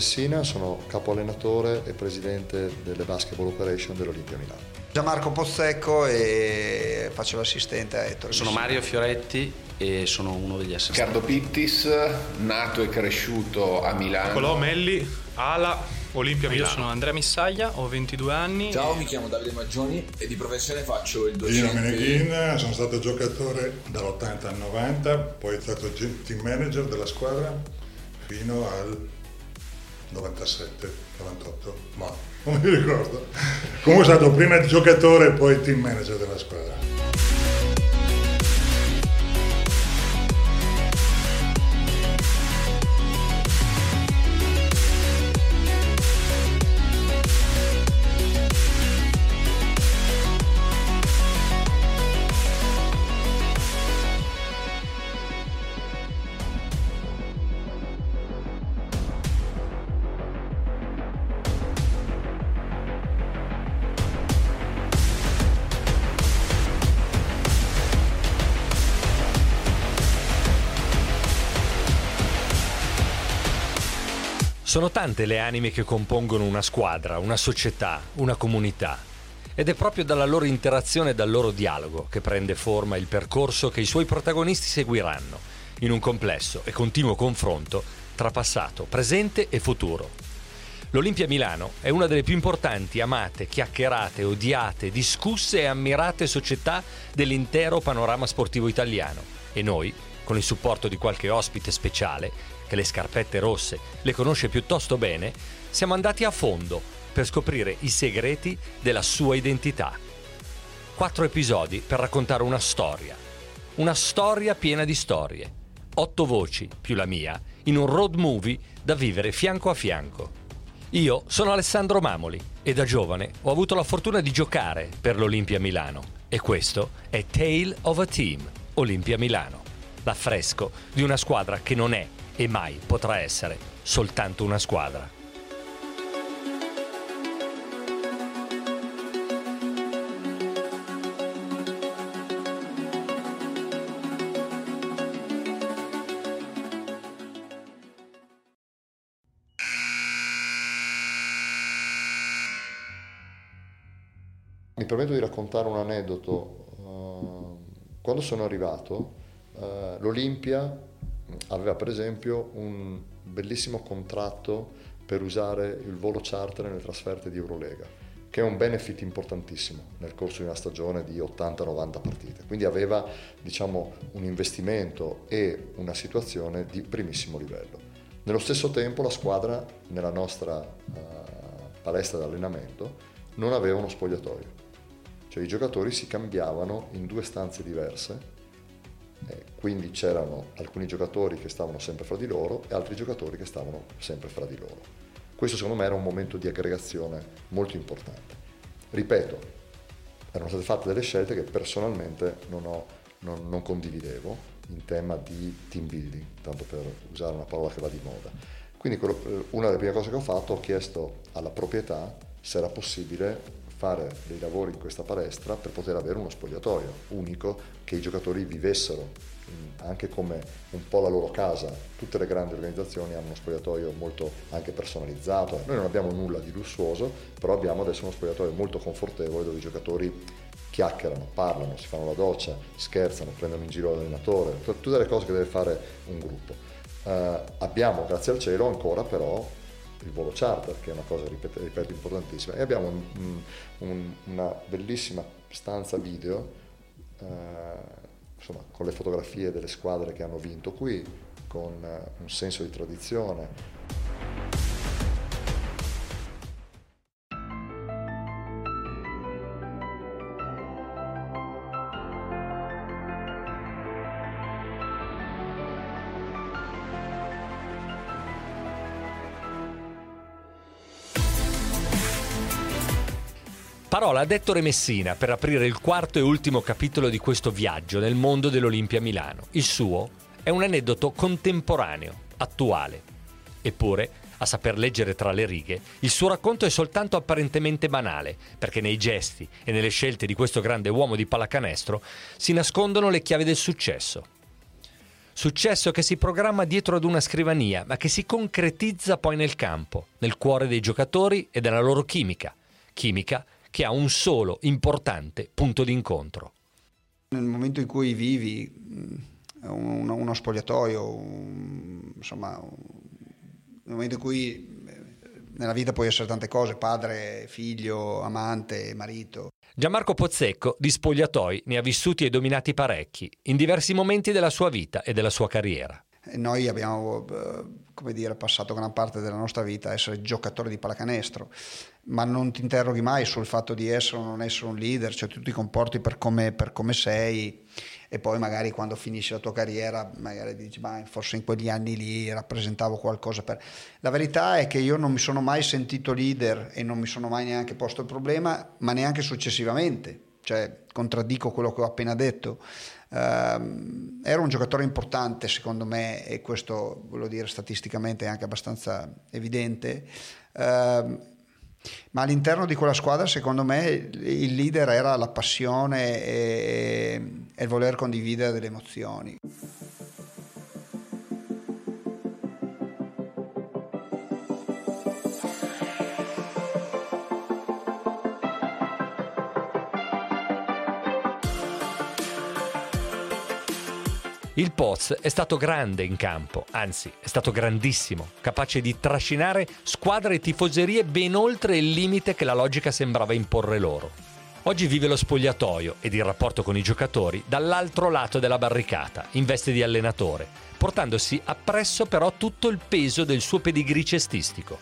Messina, sono capo allenatore e presidente delle Basketball Operation dell'Olimpia Milano. Gianmarco Pozzecco e faccio l'assistente a Ettore. Sono Messina. Mario Fioretti e sono uno degli assistenti. Riccardo Pittis, nato e cresciuto a Milano. Nicolò Melli, Ala, Olimpia Io Milano. sono Andrea Missaglia, ho 22 anni. Ciao, mi chiamo Davide Maggioni e di professione faccio il Dino docente. Meneghin, sono stato giocatore dall'80 al 90, poi stato ge- team manager della squadra fino al 97, 98, ma non mi ricordo. Comunque sono stato prima giocatore e poi team manager della squadra. Sono tante le anime che compongono una squadra, una società, una comunità. Ed è proprio dalla loro interazione e dal loro dialogo che prende forma il percorso che i suoi protagonisti seguiranno, in un complesso e continuo confronto tra passato, presente e futuro. L'Olimpia Milano è una delle più importanti, amate, chiacchierate, odiate, discusse e ammirate società dell'intero panorama sportivo italiano. E noi, con il supporto di qualche ospite speciale, che le scarpette rosse le conosce piuttosto bene, siamo andati a fondo per scoprire i segreti della sua identità. Quattro episodi per raccontare una storia. Una storia piena di storie. Otto voci, più la mia, in un road movie da vivere fianco a fianco. Io sono Alessandro Mamoli e da giovane ho avuto la fortuna di giocare per l'Olimpia Milano. E questo è Tale of a Team, Olimpia Milano. L'affresco di una squadra che non è e mai potrà essere soltanto una squadra. Mi permetto di raccontare un aneddoto. Eh, Quando sono arrivato, eh, l'Olimpia aveva per esempio un bellissimo contratto per usare il volo charter nelle trasferte di Eurolega, che è un benefit importantissimo nel corso di una stagione di 80-90 partite. Quindi aveva diciamo, un investimento e una situazione di primissimo livello. Nello stesso tempo la squadra nella nostra eh, palestra d'allenamento non aveva uno spogliatoio, cioè i giocatori si cambiavano in due stanze diverse quindi c'erano alcuni giocatori che stavano sempre fra di loro e altri giocatori che stavano sempre fra di loro. Questo secondo me era un momento di aggregazione molto importante. Ripeto, erano state fatte delle scelte che personalmente non, ho, non, non condividevo in tema di team building, tanto per usare una parola che va di moda. Quindi quello, eh, una delle prime cose che ho fatto, ho chiesto alla proprietà se era possibile fare dei lavori in questa palestra per poter avere uno spogliatoio unico che i giocatori vivessero anche come un po' la loro casa. Tutte le grandi organizzazioni hanno uno spogliatoio molto anche personalizzato. Noi non abbiamo nulla di lussuoso, però abbiamo adesso uno spogliatoio molto confortevole dove i giocatori chiacchierano, parlano, si fanno la doccia, scherzano, prendono in giro l'allenatore, tutte le cose che deve fare un gruppo. Eh, abbiamo, grazie al cielo, ancora però il volo charter, che è una cosa, ripeto, ripeto importantissima, e abbiamo un, un, una bellissima stanza video eh, insomma, con le fotografie delle squadre che hanno vinto qui, con eh, un senso di tradizione. Parola ad Ettore Messina per aprire il quarto e ultimo capitolo di questo viaggio nel mondo dell'Olimpia Milano. Il suo è un aneddoto contemporaneo, attuale. Eppure, a saper leggere tra le righe, il suo racconto è soltanto apparentemente banale, perché nei gesti e nelle scelte di questo grande uomo di pallacanestro si nascondono le chiavi del successo. Successo che si programma dietro ad una scrivania, ma che si concretizza poi nel campo, nel cuore dei giocatori e della loro chimica. Chimica che ha un solo importante punto d'incontro. Nel momento in cui vivi uno, uno spogliatoio, un, insomma, nel momento in cui nella vita puoi essere tante cose, padre, figlio, amante, marito. Gianmarco Pozzecco di spogliatoi ne ha vissuti e dominati parecchi, in diversi momenti della sua vita e della sua carriera. Noi abbiamo come dire, passato gran parte della nostra vita a essere giocatori di pallacanestro, ma non ti interroghi mai sul fatto di essere o non essere un leader, cioè tu ti comporti per come, per come sei e poi magari quando finisci la tua carriera magari dici ma forse in quegli anni lì rappresentavo qualcosa per... La verità è che io non mi sono mai sentito leader e non mi sono mai neanche posto il problema, ma neanche successivamente, cioè contraddico quello che ho appena detto. Uh, era un giocatore importante secondo me e questo voglio dire statisticamente è anche abbastanza evidente. Uh, ma all'interno di quella squadra secondo me il leader era la passione e, e il voler condividere delle emozioni. Il Poz è stato grande in campo, anzi è stato grandissimo, capace di trascinare squadre e tifoserie ben oltre il limite che la logica sembrava imporre loro. Oggi vive lo spogliatoio ed il rapporto con i giocatori dall'altro lato della barricata, in veste di allenatore, portandosi appresso però tutto il peso del suo pedigree cestistico.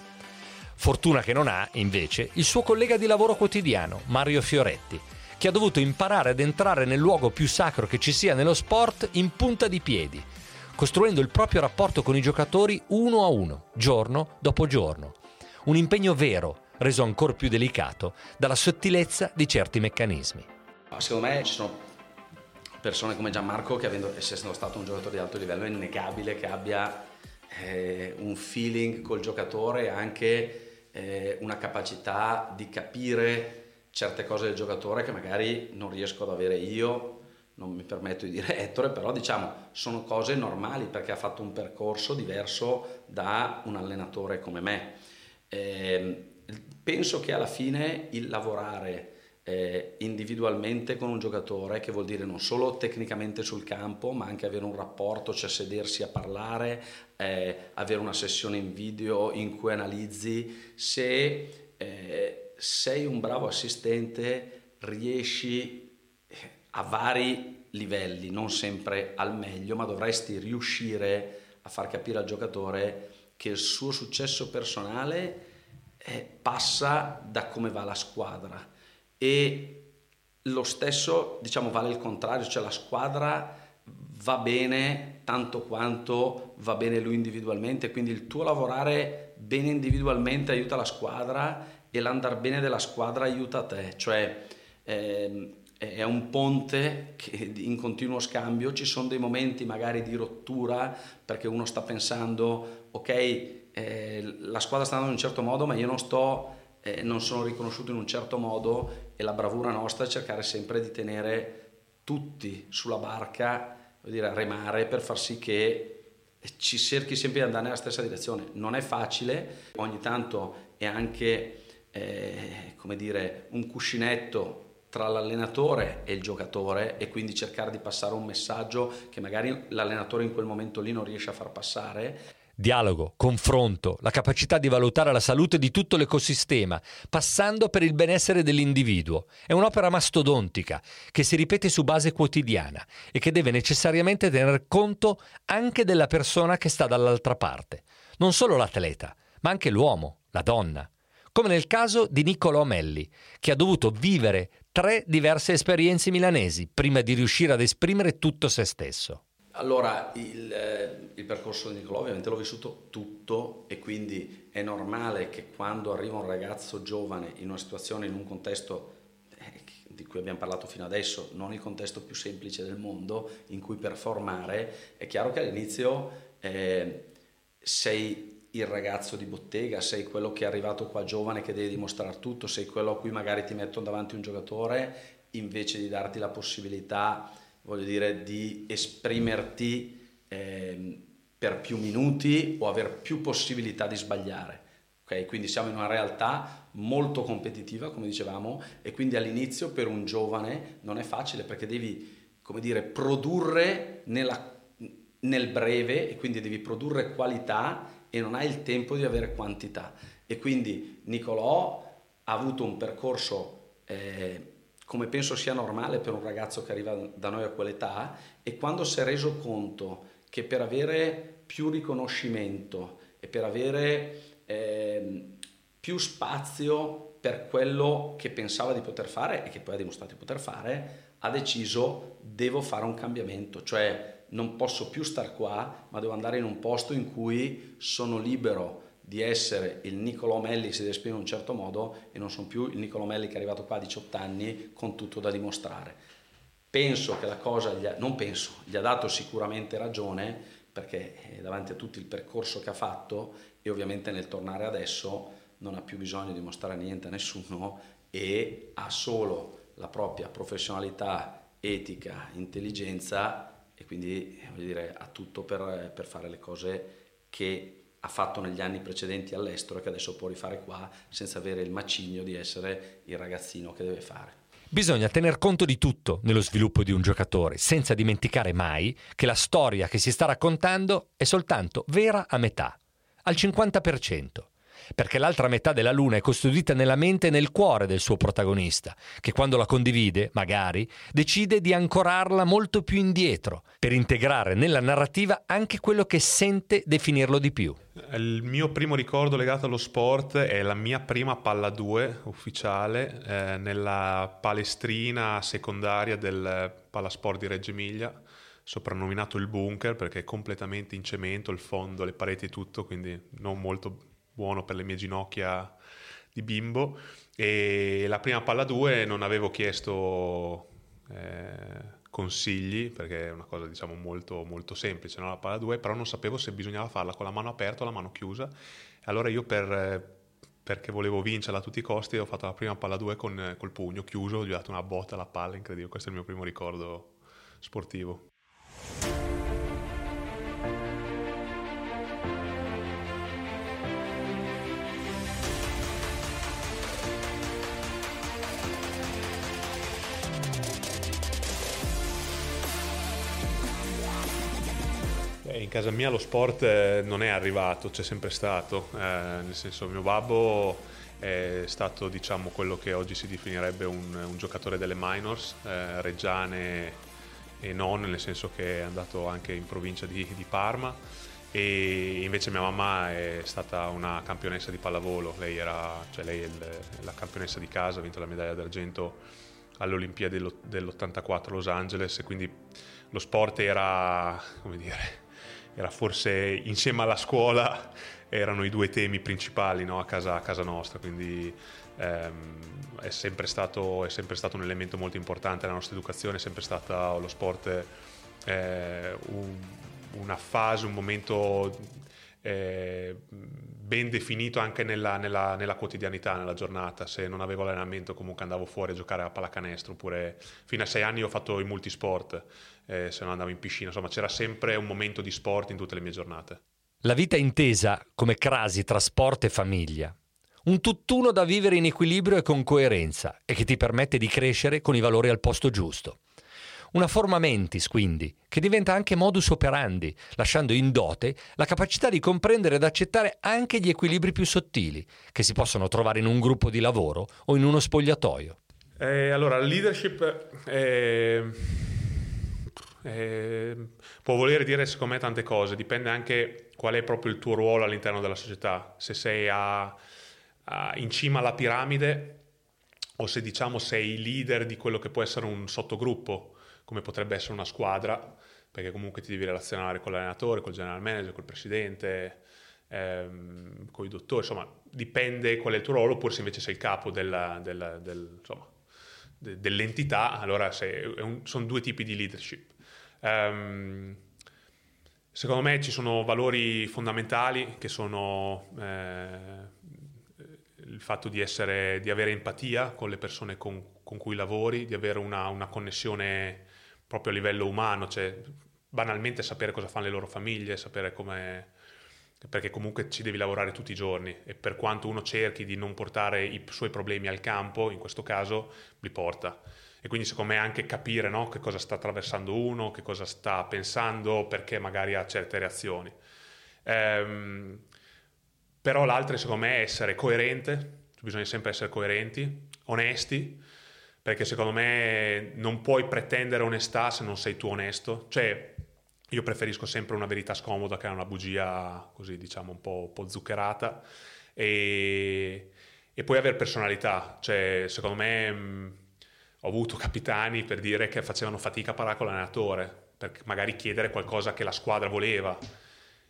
Fortuna che non ha, invece, il suo collega di lavoro quotidiano, Mario Fioretti, che ha dovuto imparare ad entrare nel luogo più sacro che ci sia nello sport in punta di piedi, costruendo il proprio rapporto con i giocatori uno a uno, giorno dopo giorno. Un impegno vero, reso ancora più delicato dalla sottilezza di certi meccanismi. Secondo me ci sono persone come Gianmarco che avendo, essendo stato un giocatore di alto livello è innegabile che abbia eh, un feeling col giocatore e anche eh, una capacità di capire certe cose del giocatore che magari non riesco ad avere io, non mi permetto di dire Ettore, però diciamo sono cose normali perché ha fatto un percorso diverso da un allenatore come me. Eh, penso che alla fine il lavorare eh, individualmente con un giocatore, che vuol dire non solo tecnicamente sul campo, ma anche avere un rapporto, cioè sedersi a parlare, eh, avere una sessione in video in cui analizzi se eh, sei un bravo assistente, riesci eh, a vari livelli, non sempre al meglio, ma dovresti riuscire a far capire al giocatore che il suo successo personale eh, passa da come va la squadra. E lo stesso diciamo vale il contrario, cioè la squadra va bene tanto quanto va bene lui individualmente, quindi il tuo lavorare bene individualmente aiuta la squadra e l'andar bene della squadra aiuta te, cioè ehm, è un ponte che in continuo scambio, ci sono dei momenti magari di rottura perché uno sta pensando ok eh, la squadra sta andando in un certo modo ma io non sto, eh, non sono riconosciuto in un certo modo e la bravura nostra è cercare sempre di tenere tutti sulla barca, vuol dire remare per far sì che ci cerchi sempre di andare nella stessa direzione. Non è facile, ogni tanto è anche eh, come dire, un cuscinetto tra l'allenatore e il giocatore e quindi cercare di passare un messaggio che magari l'allenatore in quel momento lì non riesce a far passare. Dialogo, confronto, la capacità di valutare la salute di tutto l'ecosistema, passando per il benessere dell'individuo. È un'opera mastodontica che si ripete su base quotidiana e che deve necessariamente tener conto anche della persona che sta dall'altra parte. Non solo l'atleta, ma anche l'uomo, la donna. Come nel caso di Niccolò Melli, che ha dovuto vivere tre diverse esperienze milanesi prima di riuscire ad esprimere tutto se stesso. Allora, il, eh, il, percorso di Nicolò ovviamente l'ho vissuto tutto e quindi è normale che quando arriva un ragazzo giovane in una situazione, in un contesto eh, di cui abbiamo parlato fino adesso, non il contesto più semplice del mondo in cui performare, è chiaro che all'inizio eh, sei il ragazzo di bottega, sei quello che è arrivato qua giovane che deve dimostrare tutto, sei quello a cui magari ti mettono davanti un giocatore invece di darti la possibilità voglio dire, di esprimerti eh, per più minuti o avere più possibilità di sbagliare. Okay? Quindi siamo in una realtà molto competitiva, come dicevamo, e quindi all'inizio per un giovane non è facile perché devi, come dire, produrre nella, nel breve e quindi devi produrre qualità e non hai il tempo di avere quantità. E quindi Nicolò ha avuto un percorso eh, come penso sia normale per un ragazzo che arriva da noi a quell'età, e quando si è reso conto che per avere più riconoscimento e per avere eh, più spazio per quello che pensava di poter fare e che poi ha dimostrato di poter fare, ha deciso devo fare un cambiamento, cioè non posso più star qua, ma devo andare in un posto in cui sono libero di essere il Niccolò Melli che si deve esprimere in un certo modo e non sono più il Niccolò Melli che è arrivato qua a 18 anni con tutto da dimostrare. Penso che la cosa, ha, non penso, gli ha dato sicuramente ragione perché è davanti a tutto il percorso che ha fatto e ovviamente nel tornare adesso non ha più bisogno di mostrare niente a nessuno e ha solo la propria professionalità, etica, intelligenza e quindi voglio dire, ha tutto per, per fare le cose che ha fatto negli anni precedenti all'estero e che adesso può rifare qua senza avere il macigno di essere il ragazzino che deve fare. Bisogna tener conto di tutto nello sviluppo di un giocatore, senza dimenticare mai che la storia che si sta raccontando è soltanto vera a metà, al 50% perché l'altra metà della luna è custodita nella mente e nel cuore del suo protagonista, che quando la condivide, magari, decide di ancorarla molto più indietro, per integrare nella narrativa anche quello che sente definirlo di più. Il mio primo ricordo legato allo sport è la mia prima palla 2 ufficiale eh, nella palestrina secondaria del Palasport di Reggio Emilia soprannominato il bunker perché è completamente in cemento, il fondo, le pareti e tutto, quindi non molto buono per le mie ginocchia di bimbo e la prima palla 2 non avevo chiesto eh, consigli perché è una cosa diciamo molto, molto semplice no? la palla 2 però non sapevo se bisognava farla con la mano aperta o la mano chiusa allora io per, perché volevo vincerla a tutti i costi ho fatto la prima palla 2 con col pugno chiuso gli ho dato una botta alla palla incredibile questo è il mio primo ricordo sportivo in casa mia lo sport eh, non è arrivato, c'è sempre stato, eh, nel senso mio babbo è stato diciamo quello che oggi si definirebbe un, un giocatore delle minors, eh, reggiane e non, nel senso che è andato anche in provincia di, di Parma. E invece mia mamma è stata una campionessa di pallavolo, lei, era, cioè lei è il, la campionessa di casa, ha vinto la medaglia d'argento alle Olimpiadi dell'84 a Los Angeles e quindi lo sport era, come dire, era forse insieme alla scuola erano i due temi principali no? a, casa, a, casa, nostra, quindi ehm, è, sempre stato, è, sempre stato, un elemento molto importante nella nostra educazione, è sempre stato lo sport eh, un, una fase, un momento eh, ben definito anche nella, nella, nella, quotidianità, nella giornata. Se non avevo allenamento comunque andavo fuori a giocare a pallacanestro, oppure fino a sei anni ho fatto i multisport eh, se non andavo in piscina, insomma c'era sempre un momento di sport in tutte le mie giornate. La vita intesa come crasi tra sport e famiglia. Un tutt'uno da vivere in equilibrio e con coerenza e che ti permette di crescere con i valori al posto giusto. Una forma mentis, quindi, che diventa anche modus operandi, lasciando in dote la capacità di comprendere ed accettare anche gli equilibri più sottili, che si possono trovare in un gruppo di lavoro o in uno spogliatoio. Eh, allora, leadership è, è, può voler dire secondo me tante cose, dipende anche qual è proprio il tuo ruolo all'interno della società. Se sei a, a, in cima alla piramide o se diciamo sei leader di quello che può essere un sottogruppo, come potrebbe essere una squadra, perché comunque ti devi relazionare con l'allenatore, col general manager, col presidente, ehm, con i dottori, insomma, dipende qual è il tuo ruolo, oppure se invece sei il capo della, della, del, insomma, de, dell'entità, allora un, sono due tipi di leadership. Um, secondo me ci sono valori fondamentali che sono eh, il fatto di, essere, di, avere empatia con le persone con, con cui lavori, di avere una, una, connessione proprio a livello umano, cioè banalmente sapere cosa fanno le loro famiglie, sapere come perché comunque ci devi lavorare tutti i giorni e per quanto uno cerchi di non portare i suoi problemi al campo, in questo caso li porta. E quindi secondo me anche capire no, che cosa sta attraversando uno, che cosa sta pensando, perché magari ha certe reazioni. Ehm, però l'altro secondo me è essere coerente, bisogna sempre essere coerenti, onesti, perché secondo me non puoi pretendere onestà se non sei tu onesto. Cioè, io preferisco sempre una verità scomoda che una bugia così, diciamo, un po', un po zuccherata. E, e, poi avere personalità. Cioè, secondo me mh, ho avuto capitani per dire che facevano fatica a parlare con l'allenatore, per magari chiedere qualcosa che la squadra voleva.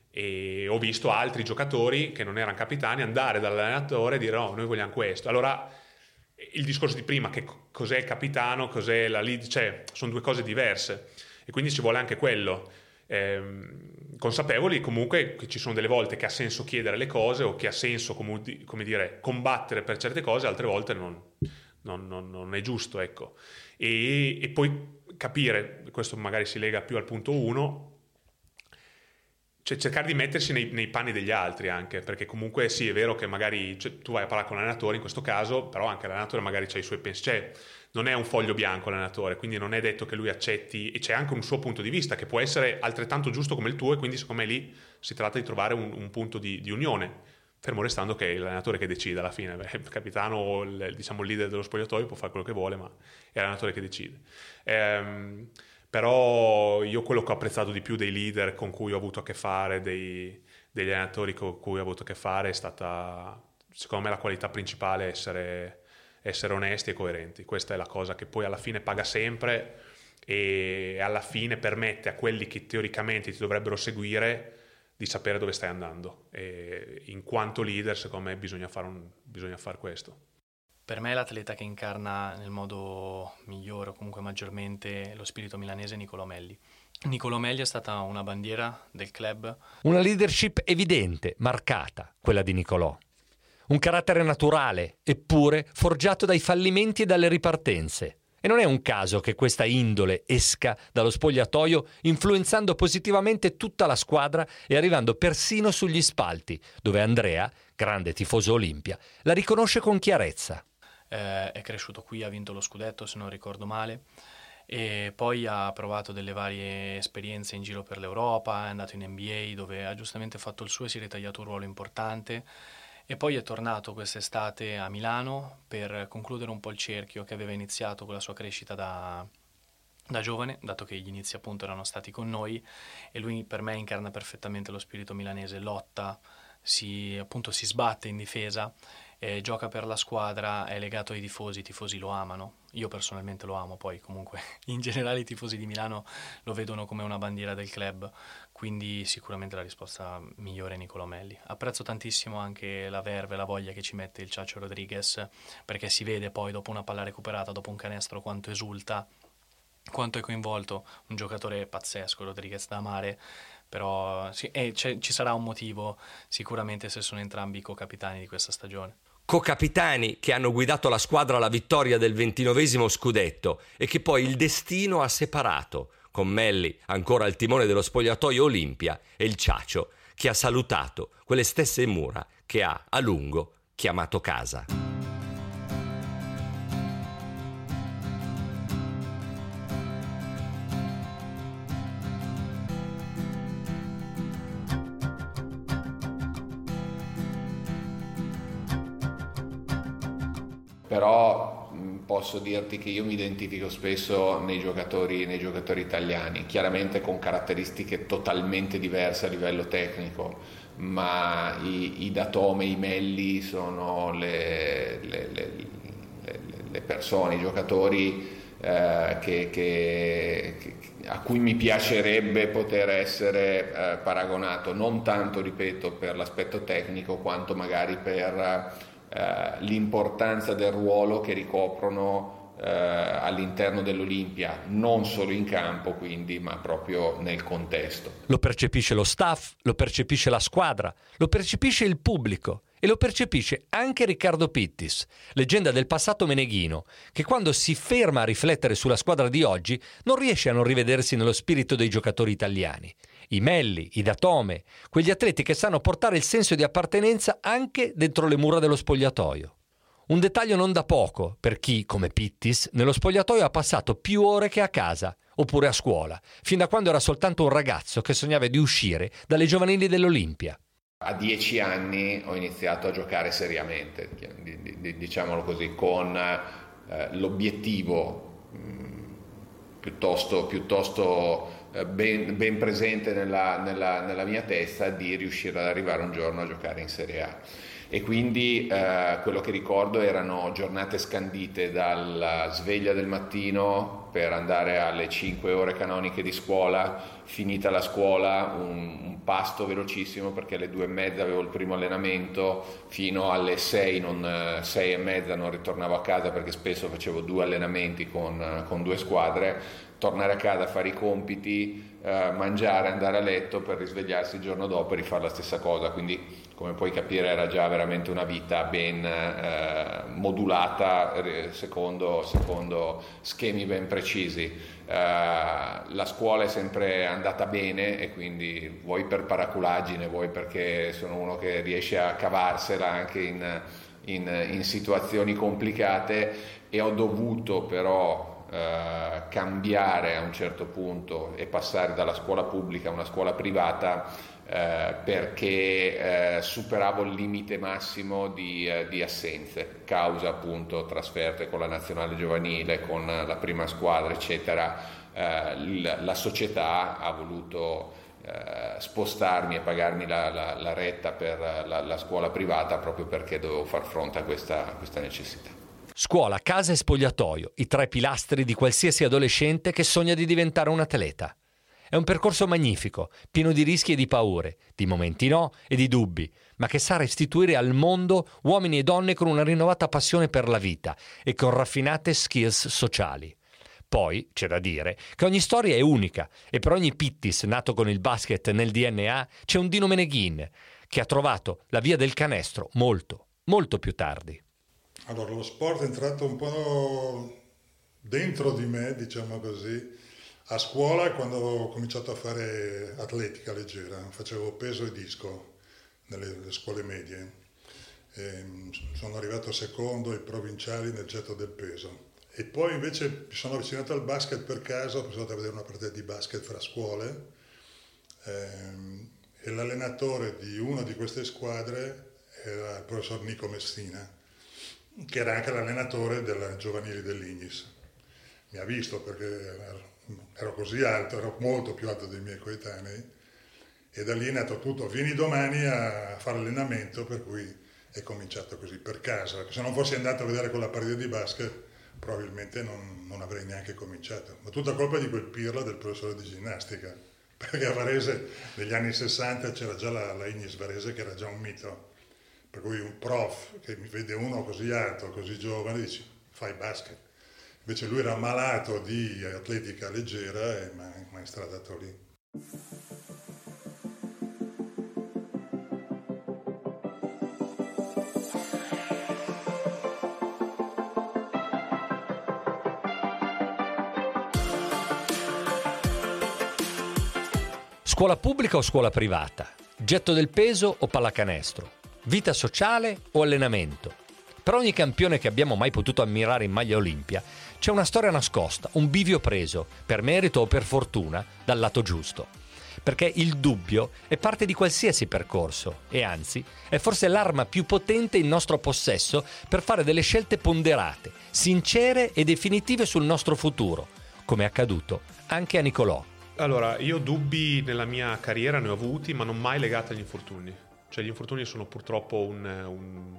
E ho visto altri giocatori che non erano capitani andare dall'allenatore e dire no, noi vogliamo questo. Allora, il discorso di prima, che cos'è il capitano, cos'è la lead, cioè, sono due cose diverse. E quindi ci vuole anche quello ehm, consapevoli comunque che ci sono delle volte che ha senso chiedere le cose o che ha senso come, come dire, combattere per certe cose, altre volte non, non, non, non è giusto. Ecco. E, e, poi capire, questo magari si lega più al punto 1, cioè cercare di mettersi nei, nei, panni degli altri anche, perché comunque sì, è vero che magari cioè, tu vai a parlare con l'allenatore in questo caso, però anche l'allenatore magari ha i suoi pensieri, cioè, non è un foglio bianco l'allenatore, quindi non è detto che lui accetti, e c'è anche un suo punto di vista che può essere altrettanto giusto come il tuo, e quindi secondo me lì si tratta di trovare un, un punto di, di, unione, fermo restando che è l'allenatore che decide alla fine, Beh, il capitano o il, diciamo, il leader dello spogliatoio può fare quello che vuole, ma è l'allenatore che decide. Ehm, però io quello che ho apprezzato di più dei leader con cui ho avuto a che fare, dei, degli allenatori con cui ho avuto a che fare, è stata secondo me la qualità principale essere, essere onesti e coerenti. Questa è la cosa che poi alla fine paga sempre e alla fine permette a quelli che teoricamente ti dovrebbero seguire di sapere dove stai andando. E in quanto leader, secondo me, bisogna fare, un, bisogna fare questo. Per me l'atleta che incarna nel modo migliore o comunque maggiormente lo spirito milanese è Melli. Niccolò Melli è stata una bandiera del club. Una leadership evidente, marcata, quella di Niccolò. Un carattere naturale, eppure forgiato dai fallimenti e dalle ripartenze. E non è un caso che questa indole esca dallo spogliatoio influenzando positivamente tutta la squadra e arrivando persino sugli spalti, dove Andrea, grande tifoso Olimpia, la riconosce con chiarezza eh, è cresciuto qui, ha vinto lo scudetto se non ricordo male e poi ha provato delle varie esperienze in giro per l'Europa, è andato in NBA dove ha giustamente fatto il suo e si è ritagliato un ruolo importante e poi è tornato quest'estate a Milano per concludere un po' il cerchio che aveva iniziato con la sua crescita da, da giovane, dato che gli inizi appunto erano stati con noi e lui per me incarna perfettamente lo spirito milanese, lotta, si, appunto si sbatte in difesa eh, gioca per la squadra, è legato ai tifosi, i tifosi lo amano. Io personalmente lo amo, poi comunque in generale i tifosi di Milano lo vedono come una bandiera del club, quindi sicuramente la risposta migliore è Nicolo Melli. Apprezzo tantissimo anche la verve, la voglia che ci mette il Ciaccio Rodriguez, perché si vede poi dopo una palla recuperata, dopo un canestro, quanto esulta, quanto è coinvolto, un giocatore pazzesco, Rodriguez da amare, però sì, ci sarà un motivo sicuramente se sono entrambi i co-capitani di questa stagione co-capitani che hanno guidato la squadra alla vittoria del ventinovesimo scudetto e che poi il destino ha separato, con Melli ancora al timone dello spogliatoio Olimpia e il Ciacio che ha salutato quelle stesse mura che ha a lungo chiamato casa. Posso dirti che io mi identifico spesso nei giocatori, nei giocatori italiani, chiaramente con caratteristiche totalmente diverse a livello tecnico, ma i, i Datome, i Melli sono le, le, le, le persone, i giocatori eh, che, che, che, a cui mi piacerebbe poter essere eh, paragonato, non tanto, ripeto, per l'aspetto tecnico quanto magari per eh, l'importanza del ruolo che ricoprono eh, all'interno dell'Olimpia, non solo in campo quindi, ma proprio nel contesto. Lo percepisce lo staff, lo percepisce la squadra, lo percepisce il pubblico e lo percepisce anche Riccardo Pittis, leggenda del passato meneghino, che quando si ferma a riflettere sulla squadra di oggi non riesce a non rivedersi nello spirito dei giocatori italiani. I Melli, i Datome, quegli atleti che sanno portare il senso di appartenenza anche dentro le mura dello spogliatoio. Un dettaglio non da poco per chi, come Pittis, nello spogliatoio ha passato più ore che a casa, oppure a scuola, fin da quando era soltanto un ragazzo che sognava di uscire dalle giovanili dell'Olimpia. A dieci anni ho iniziato a giocare seriamente, diciamolo così, con eh, l'obiettivo mm, piuttosto, piuttosto ben, ben, presente nella, nella, nella mia testa di riuscire ad arrivare un giorno a giocare in Serie A e quindi eh, quello che ricordo erano giornate scandite dalla sveglia del mattino per andare alle 5 ore canoniche di scuola, finita la scuola un, un pasto velocissimo perché alle 2 e mezza avevo il primo allenamento, fino alle 6, non, 6 e mezza non ritornavo a casa perché spesso facevo due allenamenti con, con due squadre, tornare a casa fare i compiti, eh, mangiare, andare a letto per risvegliarsi il giorno dopo e rifare la stessa cosa, quindi come puoi capire era già veramente una vita ben eh, modulata secondo, secondo, schemi ben precisi. Eh, la scuola è sempre andata bene e quindi vuoi per paraculaggine, vuoi perché sono uno che riesce a cavarsela anche in, in, in situazioni complicate e ho dovuto però eh, cambiare a un certo punto e passare dalla scuola pubblica a una scuola privata eh, perché eh, superavo il limite massimo di, eh, di, assenze, causa appunto trasferte con la nazionale giovanile, con la prima squadra, eccetera. Eh, la, la, società ha voluto eh, spostarmi e pagarmi la, la, la retta per la, scuola privata proprio perché dovevo far fronte a questa, a questa necessità. Scuola, casa e spogliatoio, i tre pilastri di qualsiasi adolescente che sogna di diventare un atleta. È un percorso magnifico, pieno di rischi e di paure, di momenti no e di dubbi, ma che sa restituire al mondo uomini e donne con una rinnovata passione per la vita e con raffinate skills sociali. Poi c'è da dire che ogni storia è unica e per ogni Pittis nato con il basket nel DNA c'è un Dino Meneghin che ha trovato la via del canestro molto, molto più tardi. Allora, lo sport è entrato un po' dentro di me, diciamo così, a scuola, quando ho cominciato a fare atletica leggera, facevo peso e disco nelle scuole medie. E sono arrivato secondo ai provinciali nel getto del peso. E poi invece mi sono avvicinato al basket per caso, ho pensato a vedere una partita di basket fra scuole ehm, e l'allenatore di una di queste squadre era il professor Nico Messina, che era anche l'allenatore della giovanile dell'Ignis. Mi ha visto perché ero così alto, ero molto più alto dei miei coetanei e da lì è nato tutto. Vieni domani a fare allenamento, per cui è cominciato così per caso. Se non fossi andato a vedere quella partita di basket, probabilmente non, non avrei neanche cominciato. Ma tutta colpa di quel pirla del professore di ginnastica, perché a Varese negli anni 60 c'era già la, la Ignis Varese che era già un mito. Per cui un prof che mi vede uno così alto, così giovane, dice fai basket Invece lui era malato di atletica leggera e mi è stradato lì. Scuola pubblica o scuola privata? Getto del peso o pallacanestro? Vita sociale o allenamento? Per ogni campione che abbiamo mai potuto ammirare in maglia Olimpia c'è una storia nascosta, un bivio preso, per merito o per fortuna, dal lato giusto. perché il dubbio è parte di qualsiasi percorso e anzi è forse l'arma più potente in nostro possesso per fare delle scelte ponderate, sincere e definitive sul nostro futuro, come è accaduto anche a Nicolò. Allora, io dubbi nella mia carriera ne ho avuti, ma non mai legati agli infortuni. Cioè gli infortuni sono purtroppo un, un,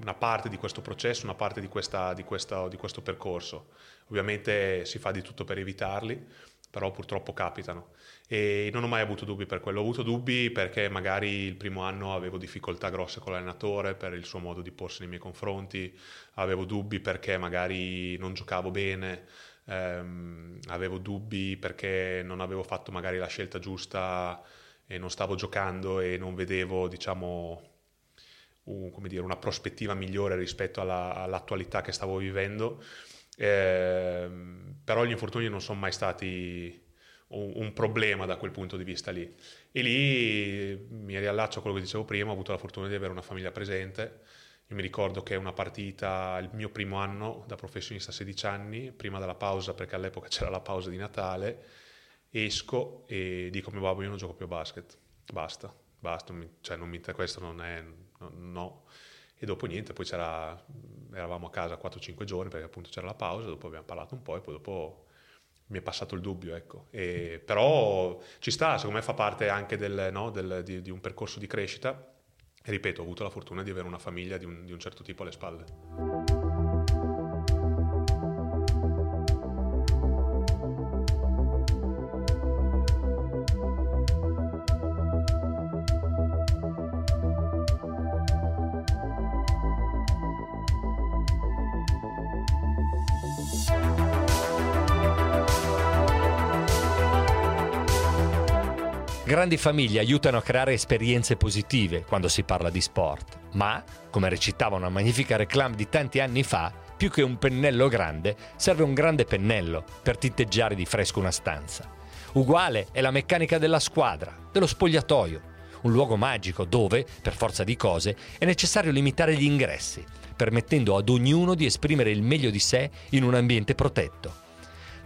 una parte di questo processo, una parte di, questa, di, questa, di questo percorso. Ovviamente si fa di tutto per evitarli, però purtroppo capitano. E non ho mai avuto dubbi per quello. Ho avuto dubbi perché magari il primo anno avevo difficoltà grosse con l'allenatore per il suo modo di porsi nei miei confronti, avevo dubbi perché magari non giocavo bene, ehm, avevo dubbi perché non avevo fatto magari la scelta giusta e non stavo giocando e non vedevo, diciamo, un, dire, una prospettiva migliore rispetto alla, all'attualità che stavo vivendo. Eh, però gli infortuni non sono mai stati un, un, problema da quel punto di vista lì. E lì mi riallaccio a quello che dicevo prima, ho avuto la fortuna di avere una famiglia presente. Io mi ricordo che una partita, il mio primo anno da professionista a 16 anni, prima della pausa, perché all'epoca c'era la pausa di Natale, esco e dico a mio babbo io non gioco più a basket, basta, basta, cioè non mi, questo non è, no. E dopo niente, poi c'era, eravamo a casa 4-5 giorni perché appunto c'era la pausa, dopo abbiamo parlato un po' e poi dopo mi è passato il dubbio, ecco. E, però ci sta, secondo me fa parte anche del, no, del, di, di, un percorso di crescita. E ripeto, ho avuto la fortuna di avere una famiglia di un, di un certo tipo alle spalle. Grandi famiglie aiutano a creare esperienze positive quando si parla di sport, ma, come recitava una magnifica reclame di tanti anni fa, più che un pennello grande, serve un grande pennello per tinteggiare di fresco una stanza. Uguale è la meccanica della squadra, dello spogliatoio, un luogo magico dove, per forza di cose, è necessario limitare gli ingressi, permettendo ad ognuno di esprimere il meglio di sé in un ambiente protetto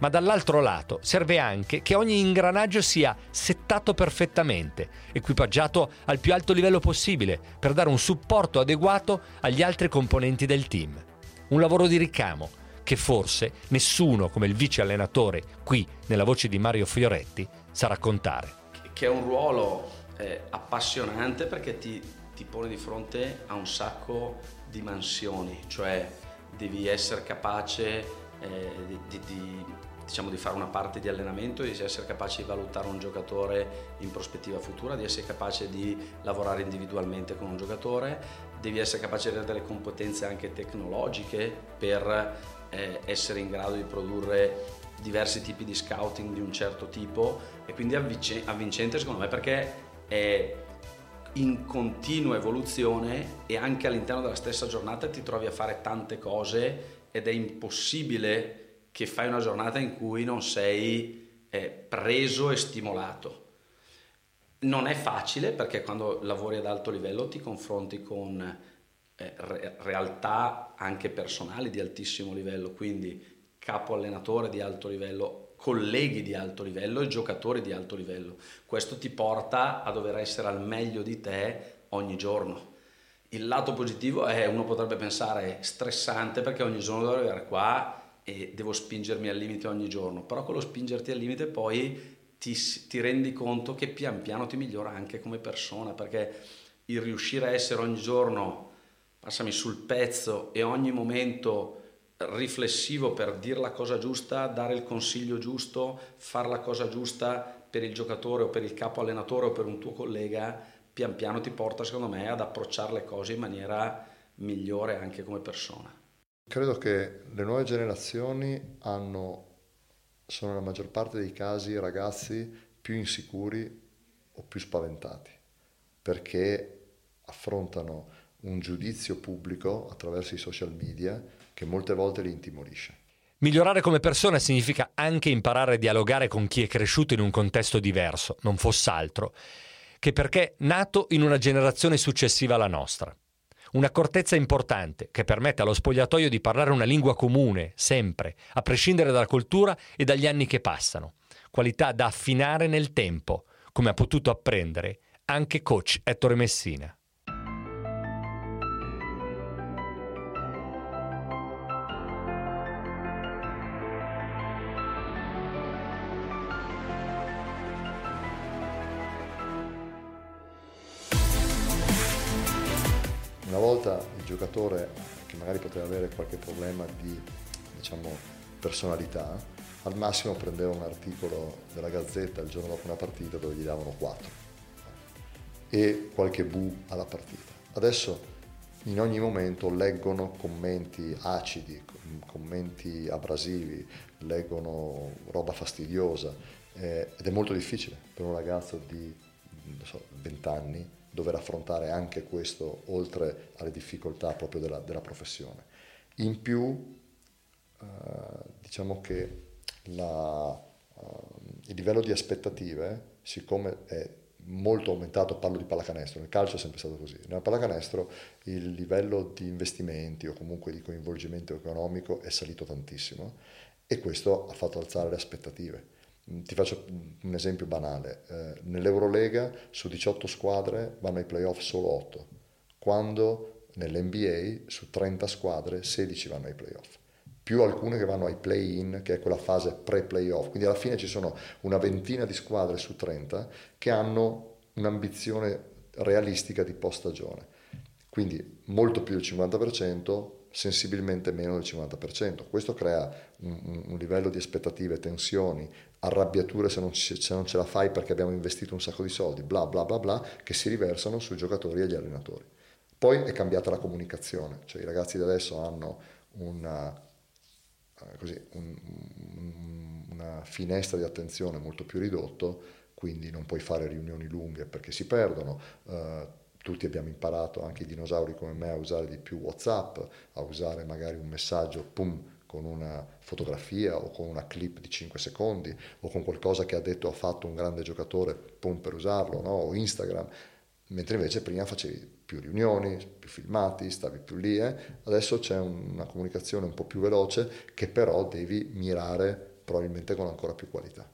ma dall'altro lato serve anche che ogni ingranaggio sia settato perfettamente, equipaggiato al più alto livello possibile per dare un supporto adeguato agli altri componenti del team. Un lavoro di ricamo che forse nessuno come il vice allenatore qui nella voce di Mario Fioretti sa raccontare. Che è un ruolo eh, appassionante perché ti, ti pone di fronte a un sacco di mansioni, cioè devi essere capace eh, di, di, diciamo, di fare una parte di allenamento, di essere capace di valutare un giocatore in prospettiva futura, di essere capace di lavorare individualmente con un giocatore, devi essere capace di avere delle competenze anche tecnologiche per eh, essere in grado di produrre diversi tipi di scouting di un certo tipo. E quindi avvincente secondo me perché è in continua evoluzione e anche all'interno della stessa giornata ti trovi a fare tante cose ed è impossibile che fai una giornata in cui non sei eh, preso e stimolato. Non è facile perché quando lavori ad alto livello ti confronti con eh, re- realtà anche personali di altissimo livello, quindi capo allenatore di alto livello, colleghi di alto livello e giocatori di alto livello. Questo ti porta a dover essere al meglio di te ogni giorno. Il lato positivo è, uno potrebbe pensare, stressante perché ogni giorno devo arrivare qua e devo spingermi al limite ogni giorno, però con lo spingerti al limite poi ti, ti, rendi conto che pian piano ti migliora anche come persona, perché il riuscire a essere ogni giorno, passami sul pezzo e ogni momento riflessivo per dire la cosa giusta, dare il consiglio giusto, fare la cosa giusta per il giocatore o per il capo allenatore o per un tuo collega, pian piano ti porta secondo me ad approcciare le cose in maniera migliore anche come persona. Credo che le nuove generazioni hanno, sono nella maggior parte dei casi ragazzi più insicuri o più spaventati, perché affrontano un giudizio pubblico attraverso i social media che molte volte li intimorisce. Migliorare come persona significa anche imparare a dialogare con chi è cresciuto in un contesto diverso, non fosse altro, che perché nato in una generazione successiva alla nostra. Un'accortezza importante che permette allo spogliatoio di parlare una lingua comune, sempre, a prescindere dalla cultura e dagli anni che passano. Qualità da affinare nel tempo, come ha potuto apprendere anche coach Ettore Messina. Giocatore che magari poteva avere qualche problema di diciamo, personalità, al massimo prendeva un articolo della Gazzetta il giorno dopo una partita dove gli davano 4 e qualche bu alla partita. Adesso in ogni momento leggono commenti acidi, commenti abrasivi, leggono roba fastidiosa eh, ed è molto difficile per un ragazzo di so, 20 anni dover affrontare anche questo oltre alle difficoltà proprio della, della professione. In più eh, diciamo che la, uh, il livello di aspettative, siccome è molto aumentato, parlo di pallacanestro, nel calcio è sempre stato così, nel pallacanestro il livello di investimenti o comunque di coinvolgimento economico è salito tantissimo e questo ha fatto alzare le aspettative. Ti faccio un esempio banale, eh, nell'Eurolega su 18 squadre vanno ai playoff solo 8, quando nell'NBA su 30 squadre 16 vanno ai playoff più alcune che vanno ai play-in, che è quella fase pre-playoff. Quindi alla fine ci sono una ventina di squadre su 30 che hanno un'ambizione realistica di post-stagione. Quindi molto più del 50%, sensibilmente meno del 50%. Questo crea un, un livello di aspettative, tensioni, arrabbiature se non, se non ce la fai perché abbiamo investito un sacco di soldi, bla bla bla bla, che si riversano sui giocatori e gli allenatori. Poi è cambiata la comunicazione, cioè i ragazzi di adesso hanno una eh, così, un, un, una finestra di attenzione molto più ridotto, quindi non puoi fare riunioni lunghe perché si perdono. Uh, tutti abbiamo imparato, anche i dinosauri come me, a usare di più WhatsApp, a usare magari un messaggio, pum, con una fotografia o con una clip di 5 secondi o con qualcosa che ha detto o fatto un grande giocatore, pum, per usarlo, no? o Instagram mentre invece prima facevi più riunioni, più filmati, stavi più lì, eh? adesso c'è una comunicazione un po' più veloce che però devi mirare probabilmente con ancora più qualità.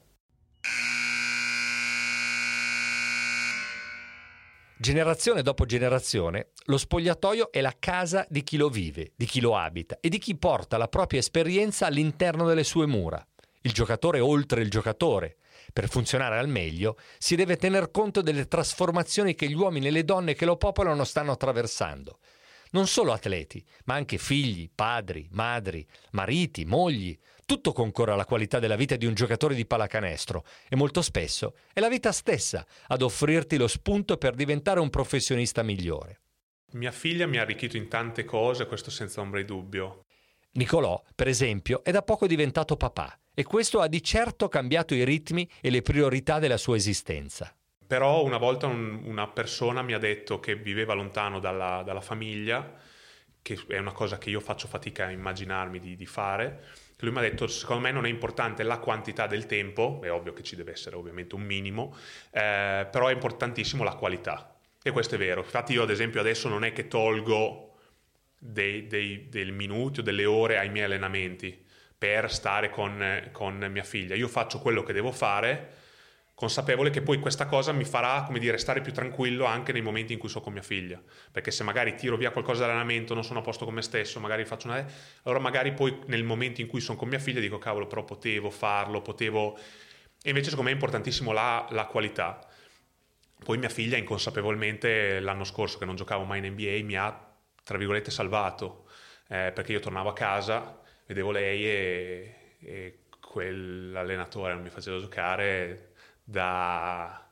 Generazione dopo generazione, lo spogliatoio è la casa di chi lo vive, di chi lo abita e di chi porta la propria esperienza all'interno delle sue mura. Il giocatore oltre il giocatore, per funzionare al meglio, si deve tener conto delle trasformazioni che gli uomini e le donne che lo popolano stanno attraversando. Non solo atleti, ma anche figli, padri, madri, mariti, mogli. Tutto concorre alla qualità della vita di un giocatore di pallacanestro e molto spesso è la vita stessa ad offrirti lo spunto per diventare un professionista migliore. Mia figlia mi ha arricchito in tante cose, questo senza ombra di dubbio. Nicolò, per esempio, è da poco diventato papà e questo ha di certo cambiato i ritmi e le priorità della sua esistenza. Però una volta un, una persona mi ha detto che viveva lontano dalla, dalla, famiglia, che è una cosa che io faccio fatica a immaginarmi di, di fare, lui mi ha detto secondo me non è importante la quantità del tempo, è ovvio che ci deve essere ovviamente un minimo, eh, però è importantissimo la qualità. E questo è vero. Infatti io ad esempio adesso non è che tolgo dei, dei, dei minuti o delle ore ai miei allenamenti per stare con, con mia figlia. Io faccio quello che devo fare, consapevole che poi questa cosa mi farà, come dire, stare più tranquillo anche nei momenti in cui sono con mia figlia. Perché se magari tiro via qualcosa dall'allenamento, non sono a posto con me stesso, magari faccio una... Allora magari poi nel momento in cui sono con mia figlia dico, cavolo, però potevo farlo, potevo... E invece secondo me è importantissimo la, la qualità. Poi mia figlia inconsapevolmente l'anno scorso che non giocavo mai in NBA mi ha, tra virgolette, salvato. Eh, perché io tornavo a casa vedevo lei e, e quell'allenatore non mi faceva giocare da,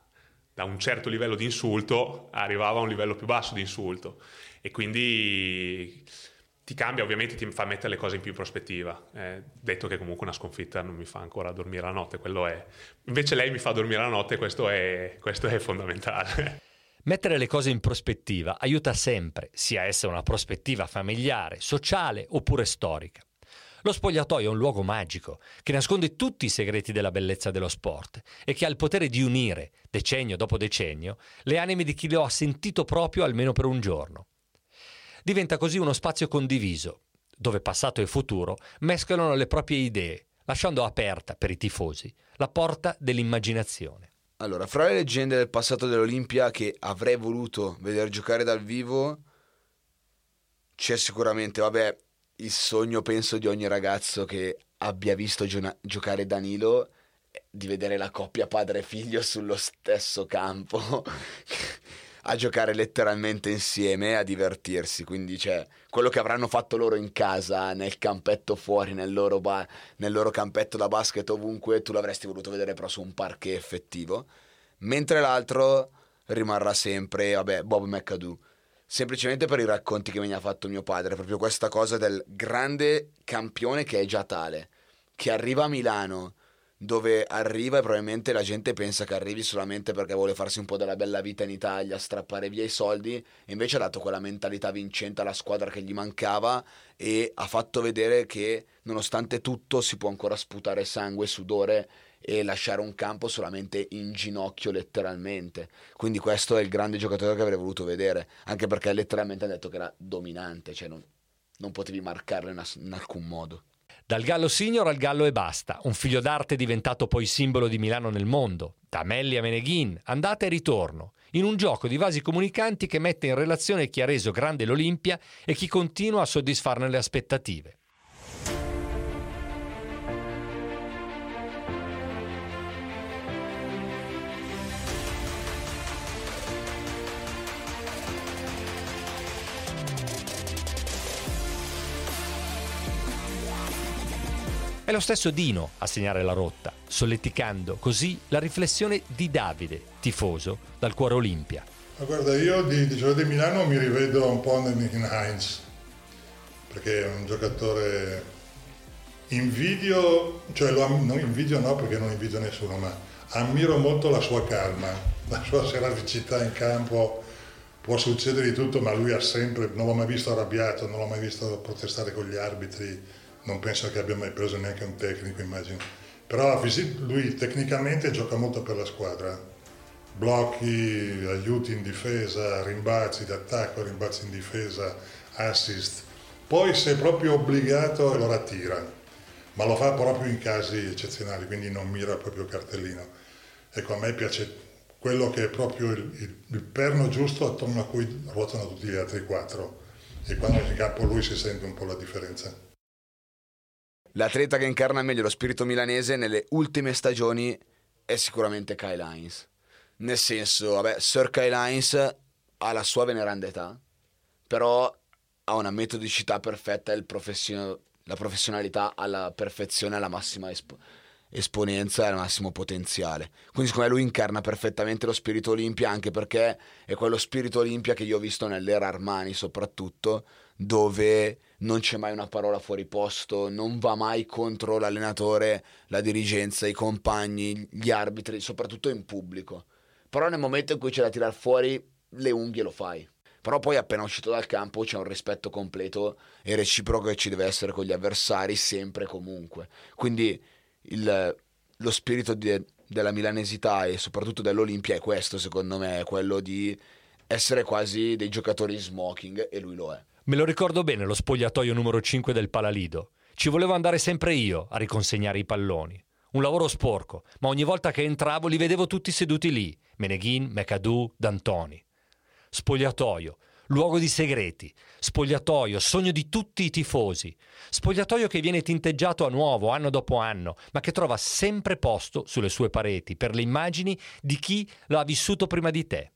da, un certo livello di insulto arrivava a un livello più basso di insulto. E quindi ti cambia ovviamente ti fa mettere le cose in più prospettiva. Eh, detto che comunque una sconfitta non mi fa ancora dormire la notte quello è. Invece lei mi fa dormire la notte questo è, questo è fondamentale. Mettere le cose in prospettiva aiuta sempre, sia essa una prospettiva familiare, sociale oppure storica. Lo spogliatoio è un luogo magico che nasconde tutti i segreti della bellezza dello sport e che ha il potere di unire, decennio dopo decennio, le anime di chi lo ha sentito proprio almeno per un giorno. Diventa così uno spazio condiviso, dove passato e futuro mescolano le proprie idee, lasciando aperta per i tifosi la porta dell'immaginazione. Allora, fra le leggende del passato dell'Olimpia che avrei voluto vedere giocare dal vivo, c'è sicuramente, vabbè, il sogno penso di ogni ragazzo che abbia visto gio- giocare Danilo di vedere la coppia padre e figlio sullo stesso campo a giocare letteralmente insieme a divertirsi. Quindi c'è quello che avranno fatto loro in casa nel campetto fuori nel loro, ba- nel loro campetto da basket ovunque tu l'avresti voluto vedere però su un parquet effettivo. Mentre l'altro rimarrà sempre vabbè Bob McAdoo semplicemente per i racconti che mi ha fatto mio padre, proprio questa cosa del grande campione che è già tale, che arriva a Milano, dove arriva e probabilmente la gente pensa che arrivi solamente perché vuole farsi un po' della bella vita in Italia, strappare via i soldi, e invece ha dato quella mentalità vincente alla squadra che gli mancava e ha fatto vedere che nonostante tutto si può ancora sputare sangue, sudore e lasciare un campo solamente in ginocchio letteralmente. Quindi questo è il grande giocatore che avrei voluto vedere, anche perché letteralmente ha detto che era dominante, cioè non, non potevi marcarlo in, in alcun modo. Dal Gallo Signor al Gallo e basta, un figlio d'arte diventato poi simbolo di Milano nel mondo. Da Melli a Meneghin, andata e ritorno, in un gioco di vasi comunicanti che mette in relazione chi ha reso grande l'Olimpia e chi continua a soddisfarne le aspettative. È lo stesso Dino a segnare la rotta, solleticando così la riflessione di Davide, tifoso dal cuore Olimpia. Ma guarda, io di, di di Milano mi rivedo un po' in Heinz, perché è un giocatore invidio, cioè lo, non invidio no perché non invidio nessuno, ma ammiro molto la sua calma, la sua seravicità in campo, può succedere di tutto, ma lui ha sempre, non l'ho mai visto arrabbiato, non l'ho mai visto protestare con gli arbitri, non penso che abbia mai preso neanche un tecnico, immagino. Però lui tecnicamente gioca molto per la squadra. Blocchi, aiuti in difesa, rimbalzi d'attacco, rimbalzi in difesa, assist. Poi se è proprio obbligato allora tira, ma lo fa proprio in casi eccezionali, quindi non mira proprio cartellino. Ecco, a me piace quello che è proprio il, il, il perno giusto attorno a cui ruotano tutti gli altri quattro e quando in campo lui si sente un po' la differenza. L'atleta che incarna meglio lo spirito milanese nelle ultime stagioni è sicuramente Kyle Hines. Nel senso, vabbè, Sir Kyle Hines ha la sua veneranda età, però ha una metodicità perfetta e profession- la professionalità alla perfezione, alla massima esp- esponenza e al massimo potenziale. Quindi secondo me lui incarna perfettamente lo spirito Olimpia, anche perché è quello spirito Olimpia che io ho visto nell'era Armani soprattutto, dove non c'è mai una parola fuori posto, non va mai contro l'allenatore, la dirigenza, i compagni, gli arbitri, soprattutto in pubblico. Però nel momento in cui c'è da tirar fuori le unghie lo fai. Però poi appena uscito dal campo c'è un rispetto completo e reciproco che ci deve essere con gli avversari sempre e comunque. Quindi il, lo spirito di, della milanesità e soprattutto dell'Olimpia è questo secondo me, è quello di essere quasi dei giocatori smoking e lui lo è. Me lo ricordo bene lo spogliatoio numero 5 del Palalido. Ci volevo andare sempre io a riconsegnare i palloni. Un lavoro sporco, ma ogni volta che entravo li vedevo tutti seduti lì: Meneghin, McAdoo, D'Antoni. Spogliatoio, luogo di segreti, spogliatoio, sogno di tutti i tifosi, spogliatoio che viene tinteggiato a nuovo anno dopo anno, ma che trova sempre posto sulle sue pareti per le immagini di chi l'ha vissuto prima di te.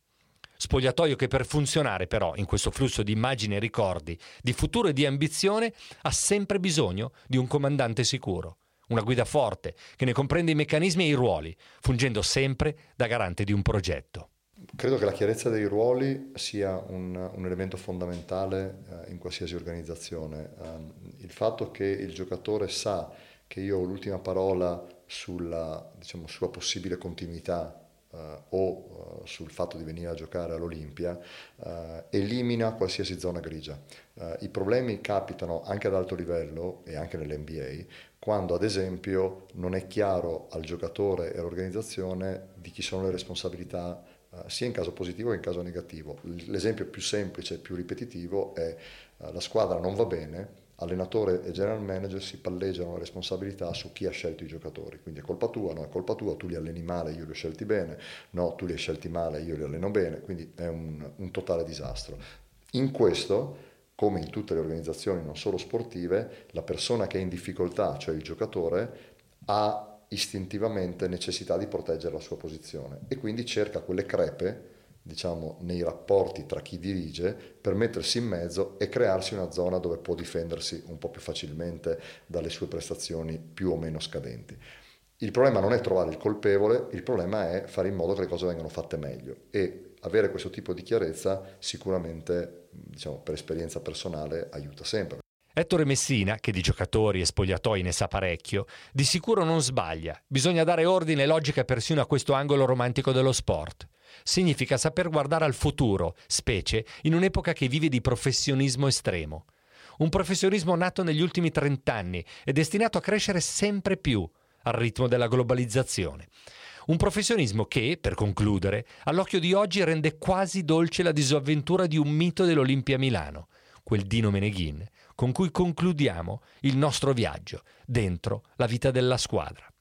Spogliatoio che per funzionare però in questo flusso di immagini e ricordi, di futuro e di ambizione, ha sempre bisogno di un comandante sicuro, una guida forte che ne comprende i meccanismi e i ruoli, fungendo sempre da garante di un progetto. Credo che la chiarezza dei ruoli sia un, un elemento fondamentale uh, in qualsiasi organizzazione. Um, il fatto che il giocatore sa che io ho l'ultima parola sulla, diciamo, sulla possibile continuità uh, o uh, sul fatto di venire a giocare all'Olimpia, uh, elimina qualsiasi zona grigia. I problemi capitano anche ad alto livello e anche nell'NBA quando ad esempio non è chiaro al giocatore e all'organizzazione di chi sono le responsabilità sia in caso positivo che in caso negativo. L'esempio più semplice e più ripetitivo è la squadra non va bene, allenatore e general manager si palleggiano la responsabilità su chi ha scelto i giocatori, quindi è colpa tua, no è colpa tua, tu li alleni male, io li ho scelti bene, no tu li hai scelti male, io li alleno bene, quindi è un, un totale disastro. In questo come in tutte le organizzazioni non solo sportive, la persona che è in difficoltà, cioè il giocatore, ha istintivamente necessità di proteggere la sua posizione e quindi cerca quelle crepe, diciamo, nei rapporti tra chi dirige per mettersi in mezzo e crearsi una zona dove può difendersi un po' più facilmente dalle sue prestazioni più o meno scadenti. Il problema non è trovare il colpevole, il problema è fare in modo che le cose vengano fatte meglio e avere questo tipo di chiarezza sicuramente diciamo, per esperienza personale aiuta sempre. Ettore Messina, che di giocatori e spogliatoi ne sa parecchio, di sicuro non sbaglia. Bisogna dare ordine e logica persino a questo angolo romantico dello sport. Significa saper guardare al futuro, specie in un'epoca che vive di professionismo estremo. Un professionismo nato negli ultimi trent'anni e destinato a crescere sempre più al ritmo della globalizzazione. Un professionismo che, per concludere, all'occhio di oggi rende quasi dolce la disavventura di un mito dell'Olimpia Milano, quel Dino Meneghin, con cui concludiamo il nostro viaggio dentro la vita della squadra.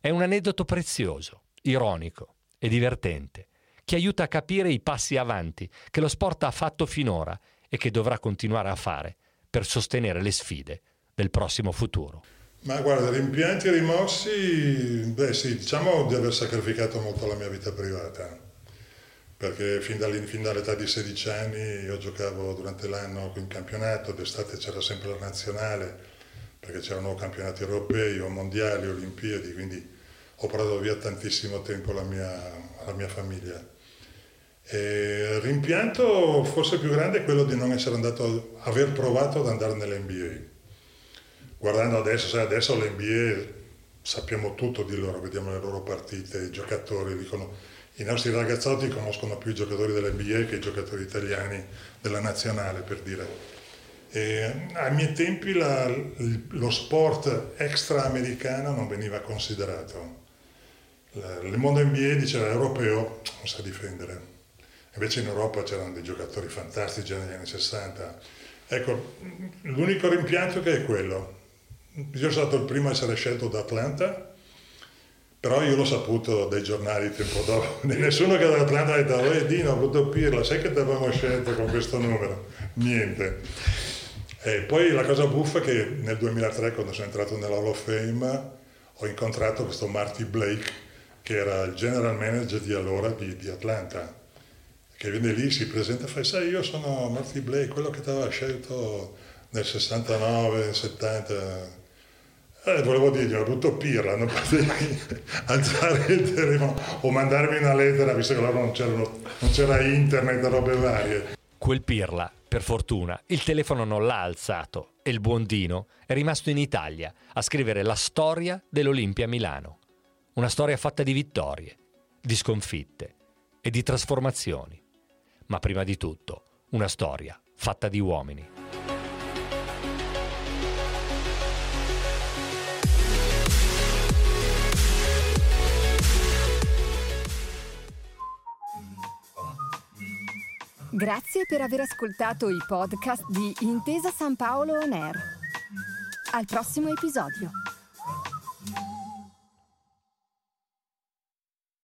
È un aneddoto prezioso, ironico e divertente, che aiuta a capire i passi avanti che lo sport ha fatto finora e che dovrà continuare a fare per sostenere le sfide del prossimo futuro. Ma guarda, rimpianti e rimorsi, beh sì, diciamo di aver sacrificato molto la mia vita privata, perché fin, fin dall'età di 16 anni io giocavo durante l'anno in campionato, d'estate c'era sempre la nazionale, perché c'erano campionati europei o mondiali, olimpiadi, quindi ho portato via tantissimo tempo alla mia, mia famiglia. E il rimpianto forse più grande è quello di non essere andato, aver provato ad andare nell'NBA guardando adesso, sai, adesso l'NBA sappiamo tutto di loro, vediamo le loro partite, i giocatori dicono i nostri ragazzotti conoscono più i giocatori dell'NBA che i giocatori italiani della nazionale, per dire. E ai miei tempi la, lo sport extra-americano non veniva considerato. Il mondo NBA diceva europeo non sa difendere. Invece in Europa c'erano dei giocatori fantastici negli anni 60. Ecco, l'unico rimpianto che è quello, io sono stato il primo a essere scelto da Atlanta, però io l'ho saputo dai giornali tempo dopo. Nessuno che da Atlanta ha detto, oh Dino, ho avuto Pirla, sai che ti avevamo scelto con questo numero? Niente. E poi la cosa buffa è che nel 2003, quando sono entrato nella Hall of Fame, ho incontrato questo Marty Blake, che era il general manager di allora di, di Atlanta, che viene lì, si presenta e fa, sai, io sono Marty Blake, quello che ti aveva scelto nel 69, 70 eh, volevo dirgli, ho brutto pirla, non potevi alzare il telefono o mandarmi una lettera, visto che allora non, non c'era internet e robe varie. Quel pirla, per fortuna, il telefono non l'ha alzato e il buon Dino è rimasto in Italia a scrivere la storia dell'Olimpia Milano. Una storia fatta di vittorie, di sconfitte e di trasformazioni. Ma prima di tutto, una storia fatta di uomini. Grazie per aver ascoltato i podcast di Intesa San Paolo On Air. Al prossimo episodio.